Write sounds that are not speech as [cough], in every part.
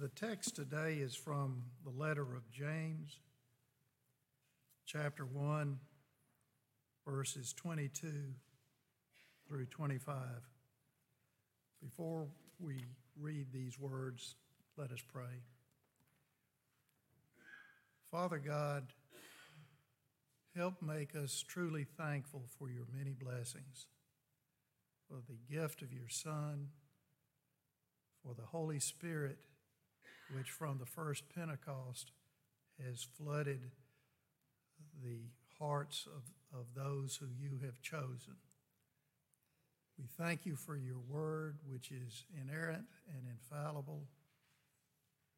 The text today is from the letter of James, chapter 1, verses 22 through 25. Before we read these words, let us pray. Father God, help make us truly thankful for your many blessings, for the gift of your Son, for the Holy Spirit, which from the first Pentecost has flooded the hearts of, of those who you have chosen. We thank you for your word, which is inerrant and infallible,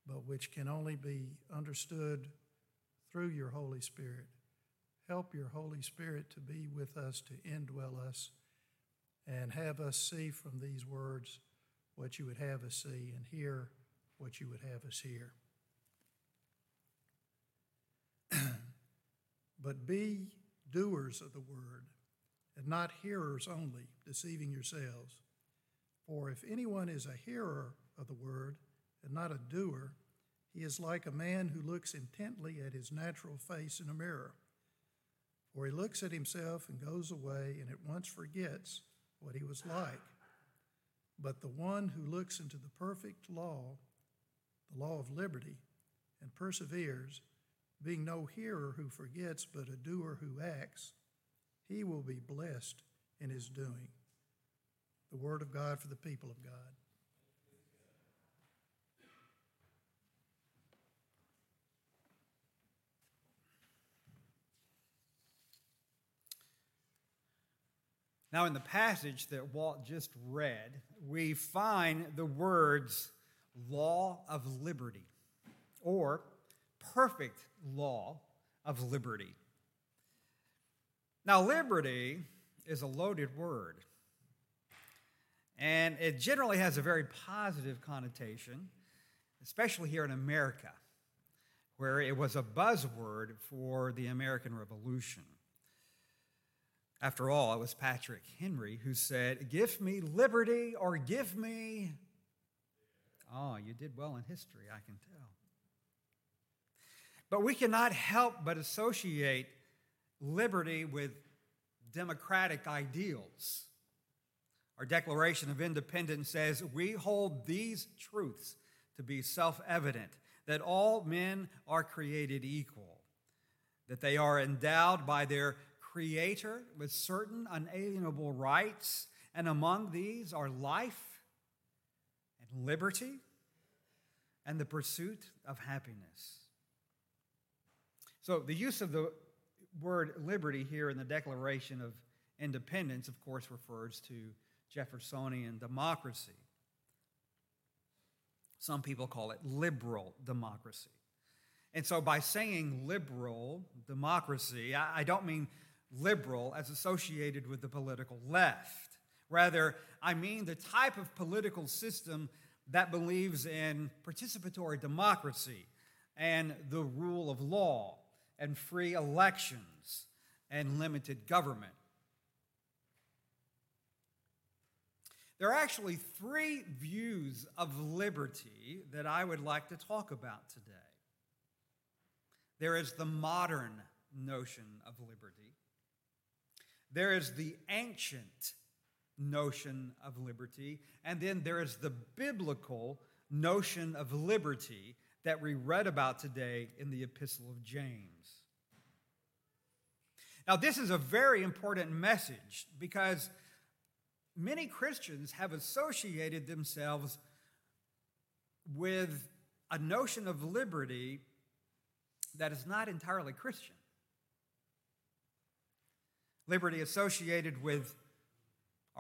but which can only be understood through your Holy Spirit. Help your Holy Spirit to be with us, to indwell us, and have us see from these words what you would have us see and hear what you would have us hear. [clears throat] but be doers of the word and not hearers only, deceiving yourselves. For if anyone is a hearer of the word and not a doer, he is like a man who looks intently at his natural face in a mirror. For he looks at himself and goes away and at once forgets what he was like. But the one who looks into the perfect law, the law of liberty, and perseveres, being no hearer who forgets, but a doer who acts, he will be blessed in his doing. The word of God for the people of God. Now, in the passage that Walt just read, we find the words law of liberty or perfect law of liberty. Now, liberty is a loaded word, and it generally has a very positive connotation, especially here in America, where it was a buzzword for the American Revolution. After all, it was Patrick Henry who said, Give me liberty or give me. Oh, you did well in history, I can tell. But we cannot help but associate liberty with democratic ideals. Our Declaration of Independence says, We hold these truths to be self evident that all men are created equal, that they are endowed by their Creator with certain unalienable rights, and among these are life liberty and the pursuit of happiness. So, the use of the word liberty here in the Declaration of Independence, of course, refers to Jeffersonian democracy. Some people call it liberal democracy. And so, by saying liberal democracy, I don't mean liberal as associated with the political left. Rather, I mean the type of political system that believes in participatory democracy and the rule of law and free elections and limited government. There are actually three views of liberty that I would like to talk about today. There is the modern notion of liberty, there is the ancient notion of liberty, and then there is the biblical notion of liberty that we read about today in the Epistle of James. Now, this is a very important message because many Christians have associated themselves with a notion of liberty that is not entirely Christian. Liberty associated with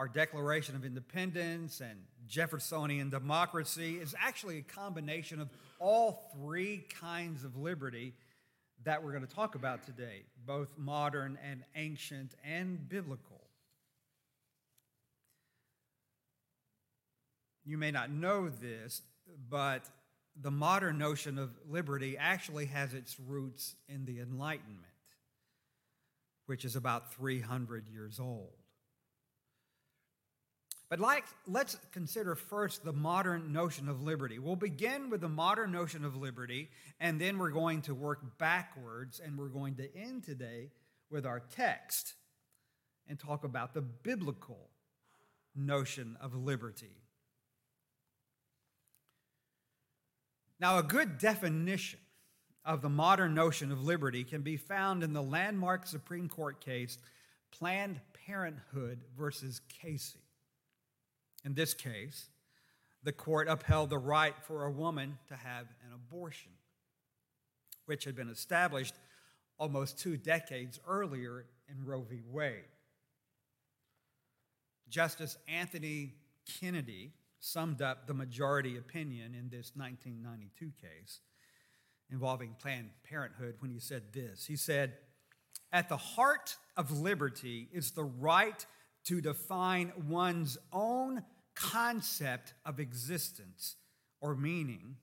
our Declaration of Independence and Jeffersonian democracy is actually a combination of all three kinds of liberty that we're going to talk about today, both modern and ancient and biblical. You may not know this, but the modern notion of liberty actually has its roots in the Enlightenment, which is about 300 years old. But like, let's consider first the modern notion of liberty. We'll begin with the modern notion of liberty, and then we're going to work backwards, and we're going to end today with our text and talk about the biblical notion of liberty. Now, a good definition of the modern notion of liberty can be found in the landmark Supreme Court case Planned Parenthood versus Casey. In this case, the court upheld the right for a woman to have an abortion, which had been established almost two decades earlier in Roe v. Wade. Justice Anthony Kennedy summed up the majority opinion in this 1992 case involving Planned Parenthood when he said this. He said, At the heart of liberty is the right to define one's own concept of existence or meaning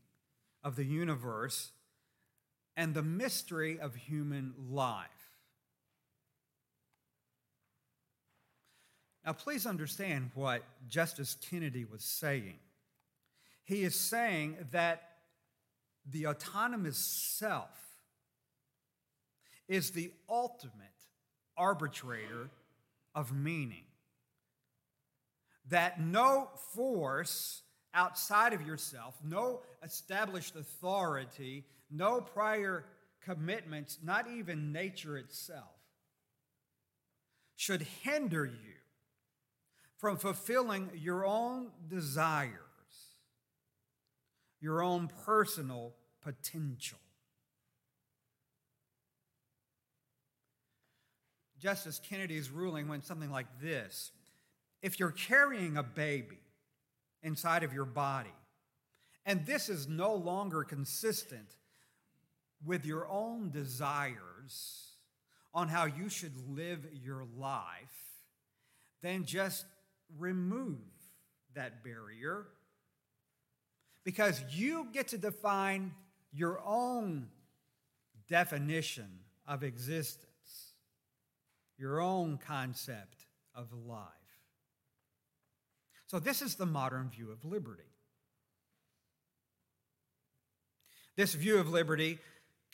of the universe and the mystery of human life. Now, please understand what Justice Kennedy was saying. He is saying that the autonomous self is the ultimate arbitrator of meaning. That no force outside of yourself, no established authority, no prior commitments, not even nature itself, should hinder you from fulfilling your own desires, your own personal potential. Justice Kennedy's ruling went something like this If you're carrying a baby inside of your body, and this is no longer consistent with your own desires on how you should live your life, then just remove that barrier because you get to define your own definition of existence, your own concept of life. So, this is the modern view of liberty. This view of liberty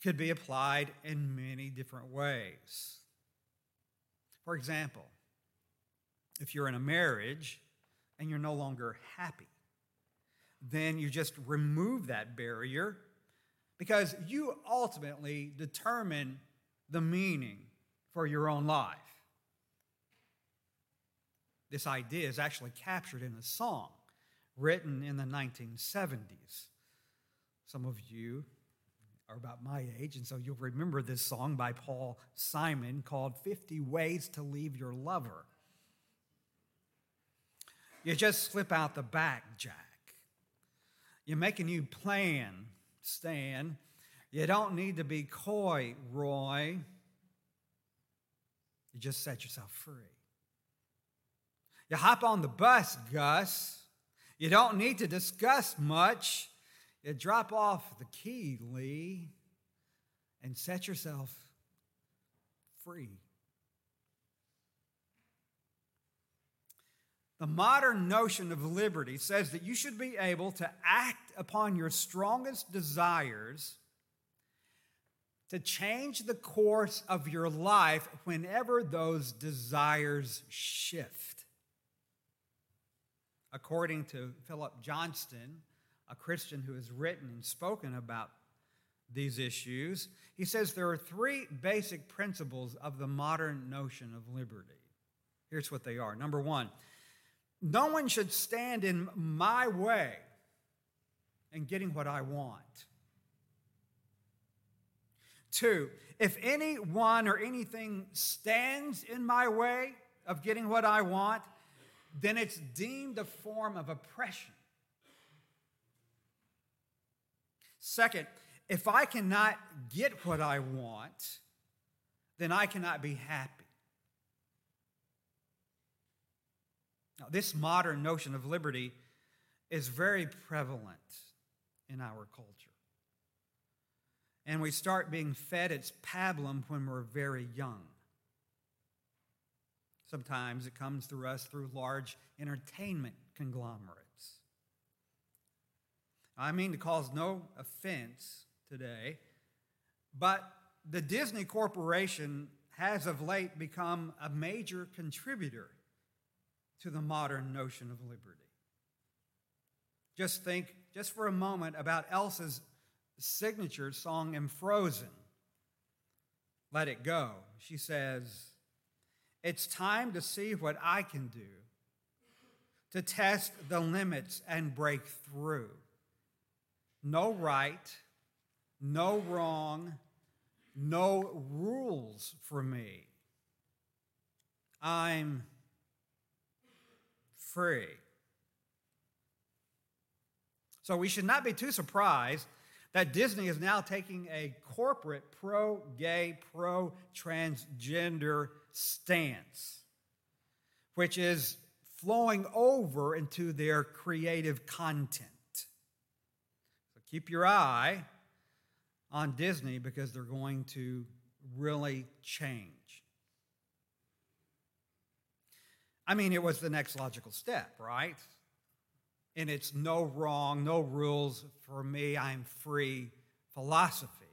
could be applied in many different ways. For example, if you're in a marriage and you're no longer happy, then you just remove that barrier because you ultimately determine the meaning for your own life. This idea is actually captured in a song written in the 1970s. Some of you are about my age, and so you'll remember this song by Paul Simon called 50 Ways to Leave Your Lover. You just slip out the back, Jack. You make a new plan, Stan. You don't need to be coy, Roy. You just set yourself free. You hop on the bus, Gus. You don't need to discuss much. You drop off the key, Lee, and set yourself free. The modern notion of liberty says that you should be able to act upon your strongest desires to change the course of your life whenever those desires shift. According to Philip Johnston, a Christian who has written and spoken about these issues, he says there are three basic principles of the modern notion of liberty. Here's what they are. Number one, no one should stand in my way in getting what I want. Two, if anyone or anything stands in my way of getting what I want, then it's deemed a form of oppression. Second, if I cannot get what I want, then I cannot be happy. Now, this modern notion of liberty is very prevalent in our culture. And we start being fed its pablum when we're very young. Sometimes it comes through us through large entertainment conglomerates. I mean to cause no offense today, but the Disney Corporation has of late become a major contributor to the modern notion of liberty. Just think, just for a moment, about Elsa's signature song in Frozen, Let It Go. She says, It's time to see what I can do, to test the limits and break through. No right, no wrong, no rules for me. I'm free. So we should not be too surprised that Disney is now taking a corporate pro gay, pro transgender stance, which is flowing over into their creative content. So keep your eye on Disney because they're going to really change. I mean, it was the next logical step, right? And it's no wrong, no rules for me, I'm free philosophy.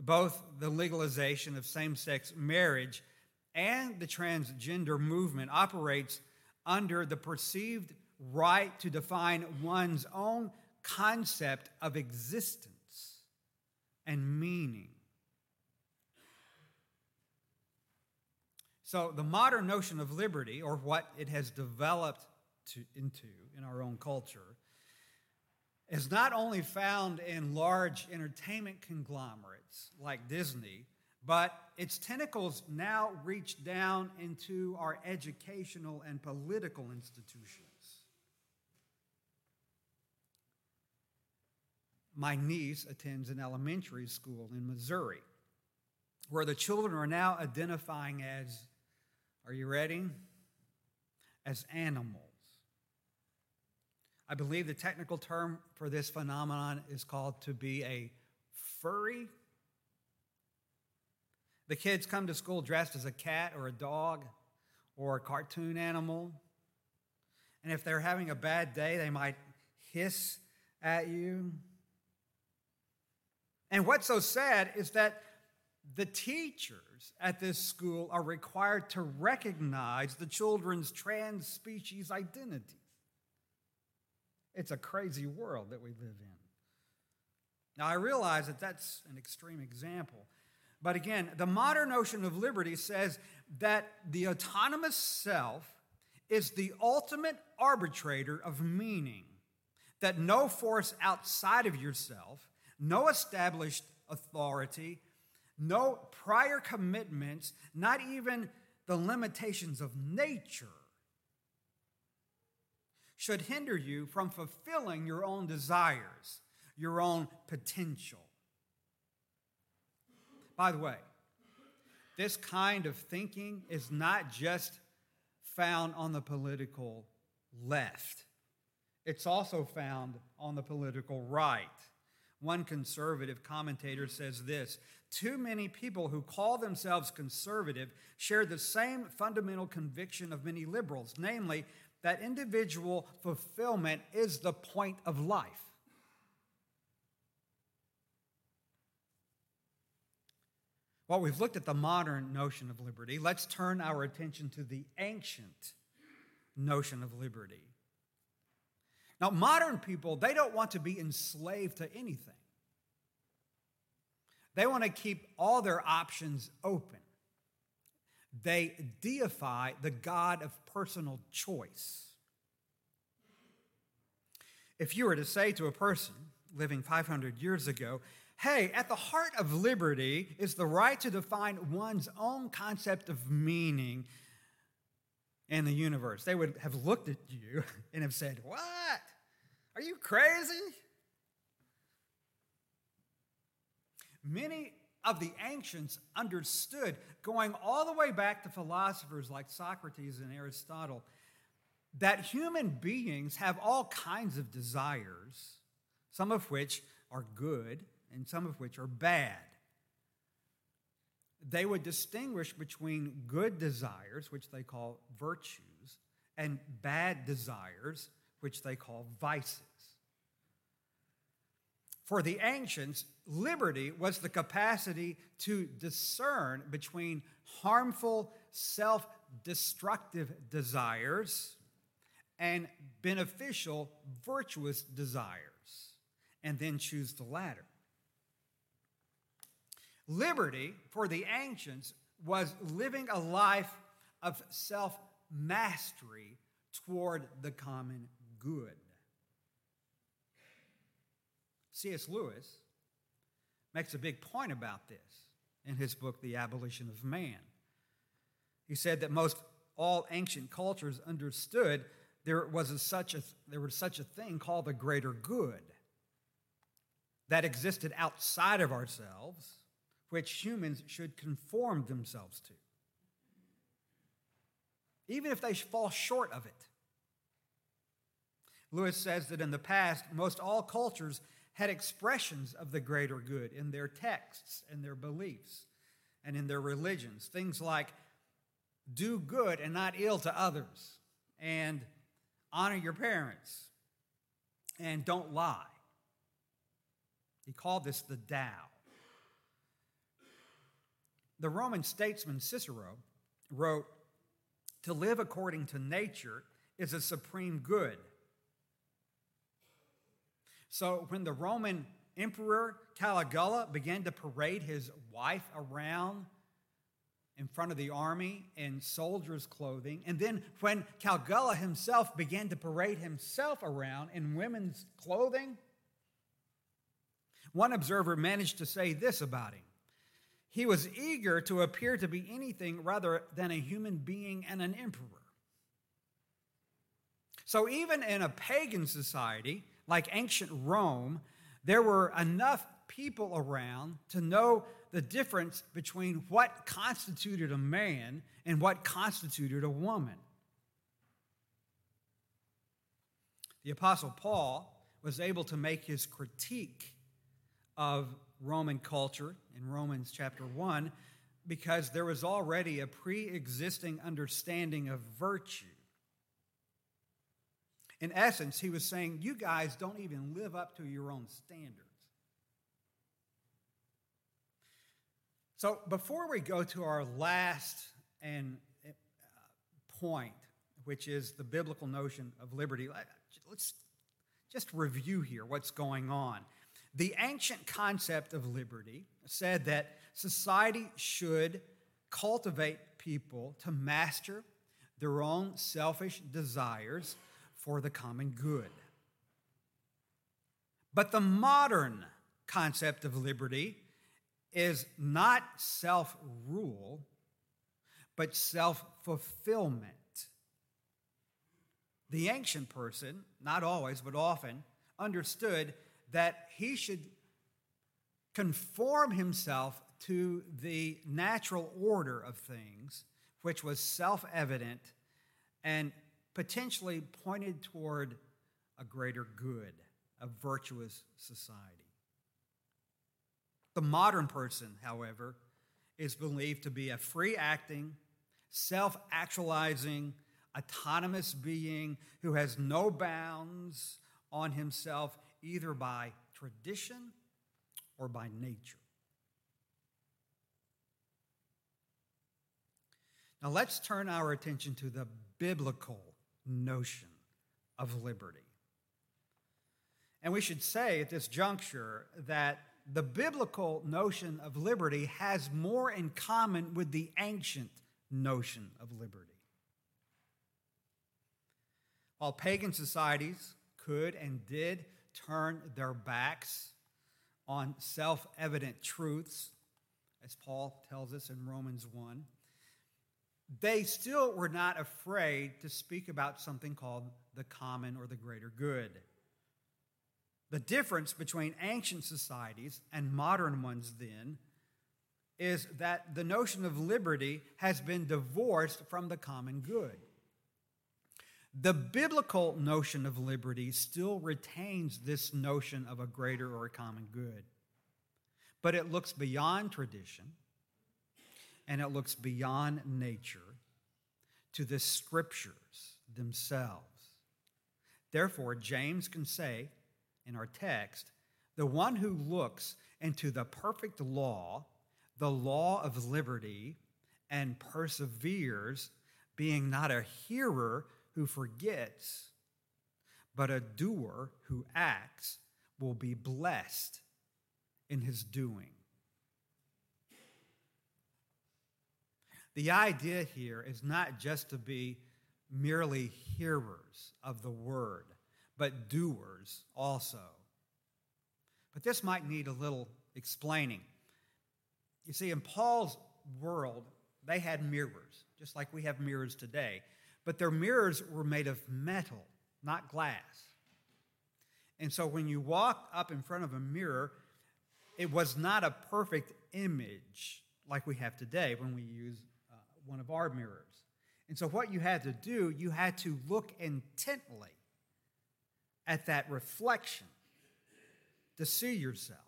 Both the legalization of same sex marriage and the transgender movement operates under the perceived right to define one's own concept of existence and meaning. So, the modern notion of liberty, or what it has developed to, into in our own culture, is not only found in large entertainment conglomerates like Disney, but its tentacles now reach down into our educational and political institutions. My niece attends an elementary school in Missouri where the children are now identifying as are you ready? As animals. I believe the technical term for this phenomenon is called to be a furry. The kids come to school dressed as a cat or a dog or a cartoon animal. And if they're having a bad day, they might hiss at you. And what's so sad is that the teachers at this school are required to recognize the children's trans species identity. It's a crazy world that we live in. Now, I realize that that's an extreme example. But again, the modern notion of liberty says that the autonomous self is the ultimate arbitrator of meaning, that no force outside of yourself, no established authority, no prior commitments, not even the limitations of nature, should hinder you from fulfilling your own desires, your own potential. By the way, this kind of thinking is not just found on the political left, it's also found on the political right. One conservative commentator says this Too many people who call themselves conservative share the same fundamental conviction of many liberals, namely, that individual fulfillment is the point of life. Well, we've looked at the modern notion of liberty. Let's turn our attention to the ancient notion of liberty. Now, modern people, they don't want to be enslaved to anything. They want to keep all their options open. They deify the God of personal choice. If you were to say to a person living 500 years ago, hey, at the heart of liberty is the right to define one's own concept of meaning in the universe, they would have looked at you [laughs] and have said, What? Are you crazy? Many of the ancients understood, going all the way back to philosophers like Socrates and Aristotle, that human beings have all kinds of desires, some of which are good and some of which are bad. they would distinguish between good desires, which they call virtues, and bad desires, which they call vices. For the ancients, liberty was the capacity to discern between harmful, self destructive desires and beneficial, virtuous desires, and then choose the latter. Liberty for the ancients was living a life of self mastery toward the common good. C.S. Lewis makes a big point about this in his book, The Abolition of Man. He said that most all ancient cultures understood there was a, such a, there was such a thing called the greater good that existed outside of ourselves, which humans should conform themselves to, even if they fall short of it. Lewis says that in the past, most all cultures had expressions of the greater good in their texts and their beliefs and in their religions. Things like do good and not ill to others, and honor your parents, and don't lie. He called this the Tao. The Roman statesman Cicero wrote, To live according to nature is a supreme good so when the Roman Emperor Caligula began to parade his wife around in front of the army in soldiers' clothing, and then when Caligula himself began to parade himself around in women's clothing, one observer managed to say this about him. He was eager to appear to be anything rather than a human being and an emperor. So, even in a pagan society, like ancient Rome, there were enough people around to know the difference between what constituted a man and what constituted a woman. The Apostle Paul was able to make his critique of Roman culture in Romans chapter 1 because there was already a pre existing understanding of virtue. In essence, he was saying, You guys don't even live up to your own standards. So, before we go to our last and uh, point, which is the biblical notion of liberty, let's just review here what's going on. The ancient concept of liberty said that society should cultivate people to master their own selfish desires for the common good. But the modern concept of liberty is not self rule, but self fulfillment. The ancient person, not always, but often, understood that he should conform himself to the natural order of things, which was self evident and potentially pointed toward a greater good, a virtuous society. The modern person, however, is believed to be a free acting, self actualizing, autonomous being who has no bounds on himself either by tradition or by nature. Now let's turn our attention to the biblical notion of liberty. And we should say at this juncture that the biblical notion of liberty has more in common with the ancient notion of liberty. While pagan societies could and did turn their backs on self evident truths, as Paul tells us in Romans 1, they still were not afraid to speak about something called the common or the greater good. The difference between ancient societies and modern ones, then, is that the notion of liberty has been divorced from the common good. The biblical notion of liberty still retains this notion of a greater or a common good, but it looks beyond tradition and it looks beyond nature to the scriptures themselves. Therefore, James can say in our text, the one who looks into the perfect law, the law of liberty, and perseveres, being not a hearer who forgets, but a doer who acts, will be blessed in his doing. The idea here is not just to be merely hearers of the word, but doers also. But this might need a little explaining. You see, in Paul's world, they had mirrors, just like we have mirrors today, but their mirrors were made of metal, not glass. And so when you walk up in front of a mirror, it was not a perfect image like we have today when we use uh, one of our mirrors. And so, what you had to do, you had to look intently at that reflection to see yourself.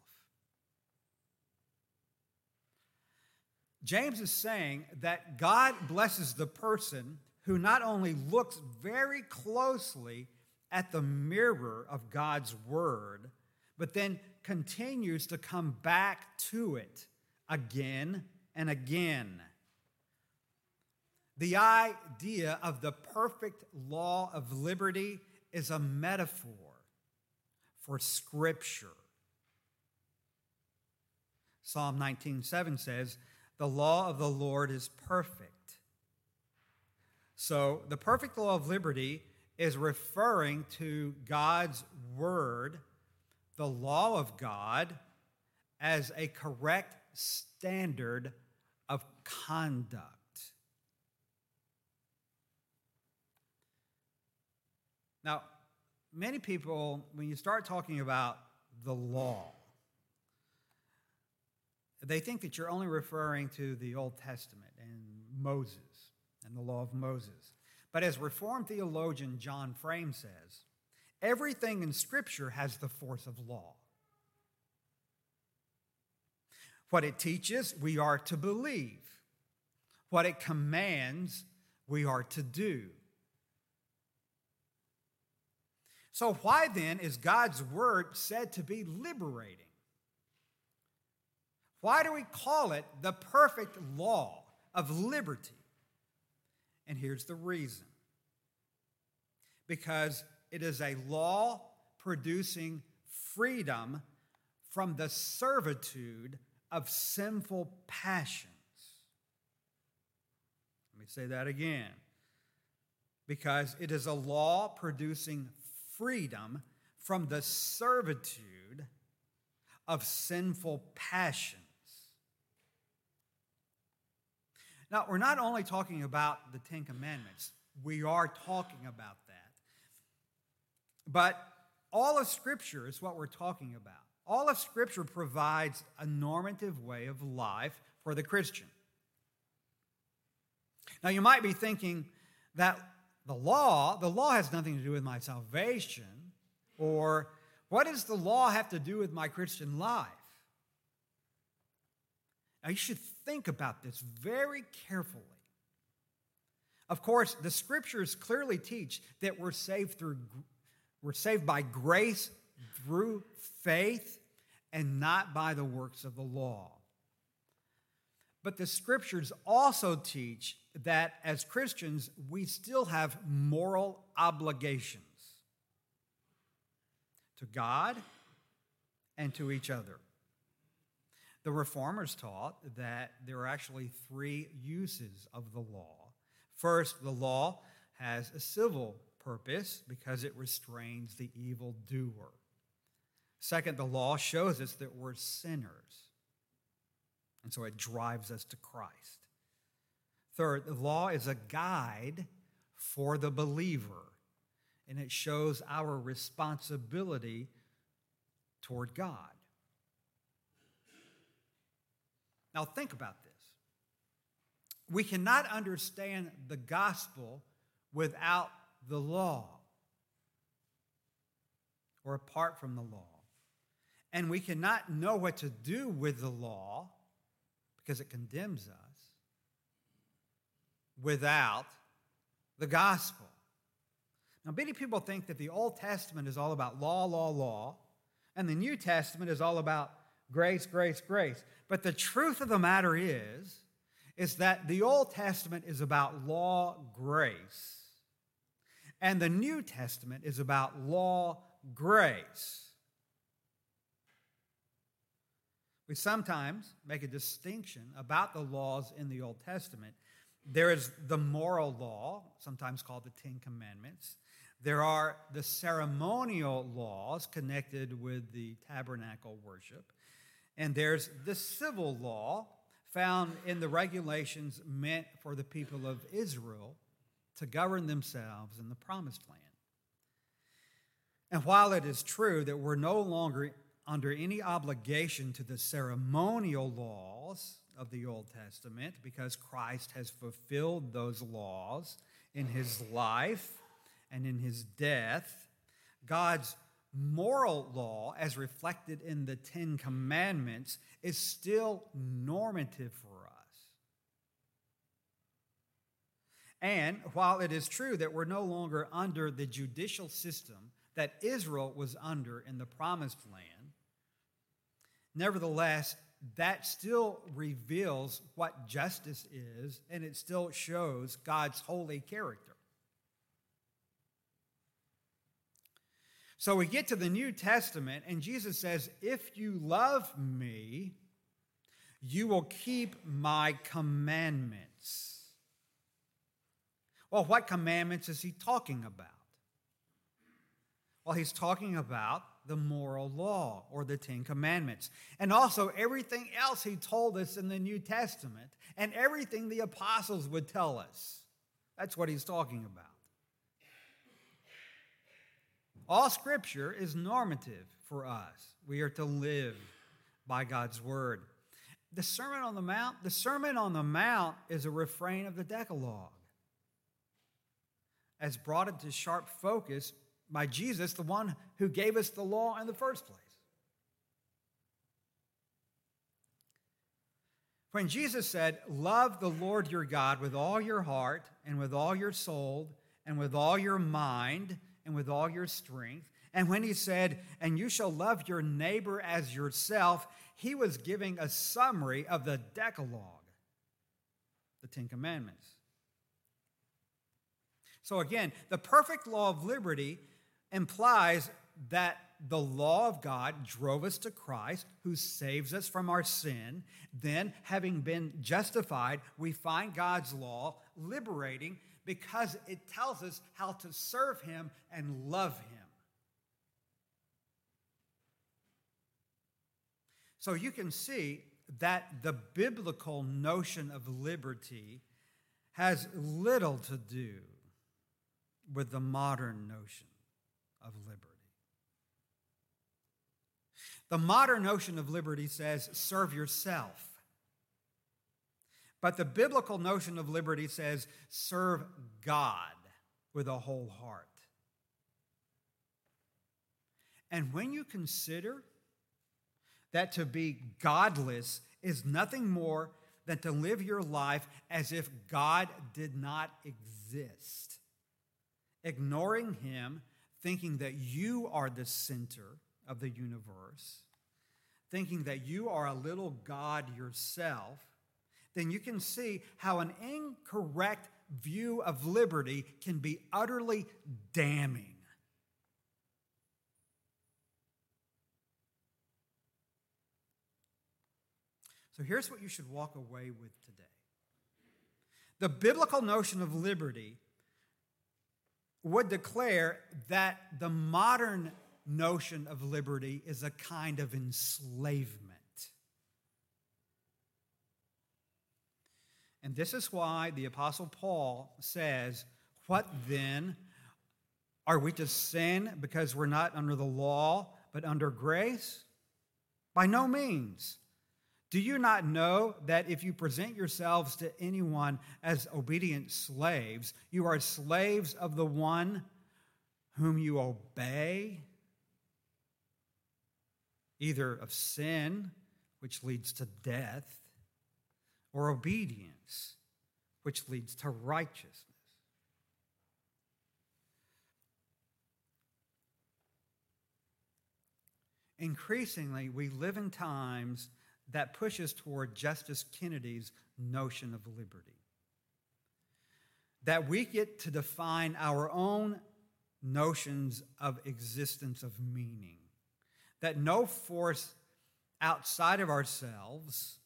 James is saying that God blesses the person who not only looks very closely at the mirror of God's word, but then continues to come back to it again and again. The idea of the perfect law of liberty is a metaphor for Scripture. Psalm 19:7 says, "The law of the Lord is perfect." So, the perfect law of liberty is referring to God's word, the law of God, as a correct standard of conduct. Now, many people, when you start talking about the law, they think that you're only referring to the Old Testament and Moses and the law of Moses. But as Reformed theologian John Frame says, everything in Scripture has the force of law. What it teaches, we are to believe. What it commands, we are to do. So, why then is God's word said to be liberating? Why do we call it the perfect law of liberty? And here's the reason because it is a law producing freedom from the servitude of sinful passions. Let me say that again. Because it is a law producing freedom from the servitude of sinful passions. Now, we're not only talking about the Ten Commandments, we are talking about that. But all of Scripture is what we're talking about. All of Scripture provides a normative way of life for the Christian. Now, you might be thinking that the law, the law has nothing to do with my salvation, or what does the law have to do with my Christian life? Now, you should think about this very carefully. Of course, the scriptures clearly teach that we're saved through we're saved by grace through faith and not by the works of the law. But the scriptures also teach that as Christians, we still have moral obligations to God and to each other. The reformers taught that there are actually three uses of the law. First, the law has a civil purpose because it restrains the evil doer. Second, the law shows us that we're sinners, and so it drives us to Christ. Third, the law is a guide for the believer, and it shows our responsibility toward God. Now, think about this. We cannot understand the gospel without the law or apart from the law. And we cannot know what to do with the law because it condemns us without the gospel. Now, many people think that the Old Testament is all about law, law, law, and the New Testament is all about grace, grace, grace. But the truth of the matter is, is that the Old Testament is about law, grace, and the New Testament is about law, grace. We sometimes make a distinction about the laws in the Old Testament. There is the moral law, sometimes called the Ten Commandments. There are the ceremonial laws connected with the tabernacle worship. And there's the civil law found in the regulations meant for the people of Israel to govern themselves in the promised land. And while it is true that we're no longer under any obligation to the ceremonial laws of the Old Testament because Christ has fulfilled those laws in his life and in his death, God's moral law, as reflected in the Ten Commandments, is still normative for us. And while it is true that we're no longer under the judicial system that Israel was under in the Promised Land, nevertheless, that still reveals what justice is, and it still shows God's holy character. So we get to the New Testament, and Jesus says, If you love me, you will keep my commandments. Well, what commandments is he talking about? Well, he's talking about the moral law or the Ten Commandments, and also everything else he told us in the New Testament, and everything the apostles would tell us. That's what he's talking about. All scripture is normative for us. We are to live by God's word. The Sermon on the Mount, the Sermon on the Mount is a refrain of the Decalogue. As brought into sharp focus by Jesus, the one who gave us the law in the first place. When Jesus said, Love the Lord your God with all your heart and with all your soul and with all your mind, and with all your strength. And when he said, And you shall love your neighbor as yourself, he was giving a summary of the Decalogue, the Ten Commandments. So again, the perfect law of liberty implies that the law of God drove us to Christ, who saves us from our sin. Then, having been justified, we find God's law liberating because it tells us how to serve Him and love Him. So you can see that the biblical notion of liberty has little to do with the modern notion of liberty. The modern notion of liberty says, serve yourself. But the biblical notion of liberty says serve God with a whole heart. And when you consider that to be godless is nothing more than to live your life as if God did not exist, ignoring Him, thinking that you are the center of the universe, thinking that you are a little God yourself then you can see how an incorrect view of liberty can be utterly damning. So here's what you should walk away with today the biblical notion of liberty would declare that the modern notion of liberty is a kind of enslavement. And this is why the Apostle Paul says, What then? Are we to sin because we're not under the law, but under grace? By no means. Do you not know that if you present yourselves to anyone as obedient slaves, you are slaves of the one whom you obey? Either of sin, which leads to death, or obedience, which leads to righteousness. Increasingly, we live in times that push us toward Justice Kennedy's notion of liberty. That we get to define our own notions of existence of meaning. That no force outside of ourselves,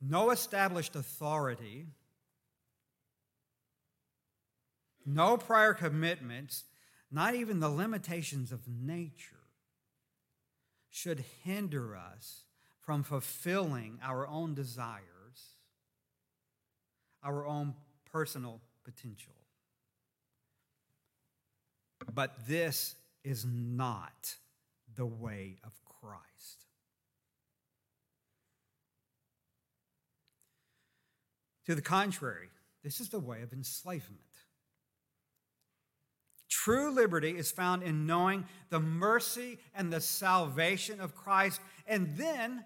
no established authority, no prior commitments, not even the limitations of nature, should hinder us from fulfilling our own desires, our own personal potential. But this is not the way of Christ. To the contrary, this is the way of enslavement. True liberty is found in knowing the mercy and the salvation of Christ and then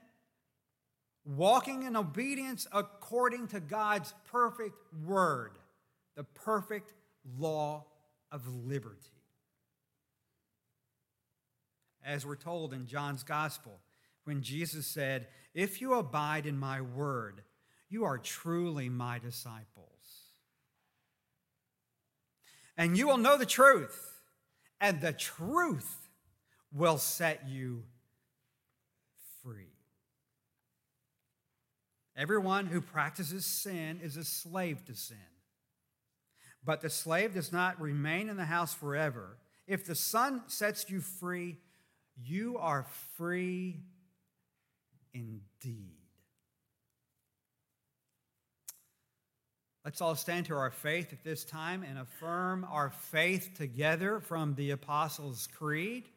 walking in obedience according to God's perfect word, the perfect law of liberty as we're told in John's gospel, when Jesus said, If you abide in my word, you are truly my disciples. And you will know the truth, and the truth will set you free. Everyone who practices sin is a slave to sin. But the slave does not remain in the house forever. If the Son sets you free, you are free indeed. Let's all stand to our faith at this time and affirm our faith together from the Apostles' Creed.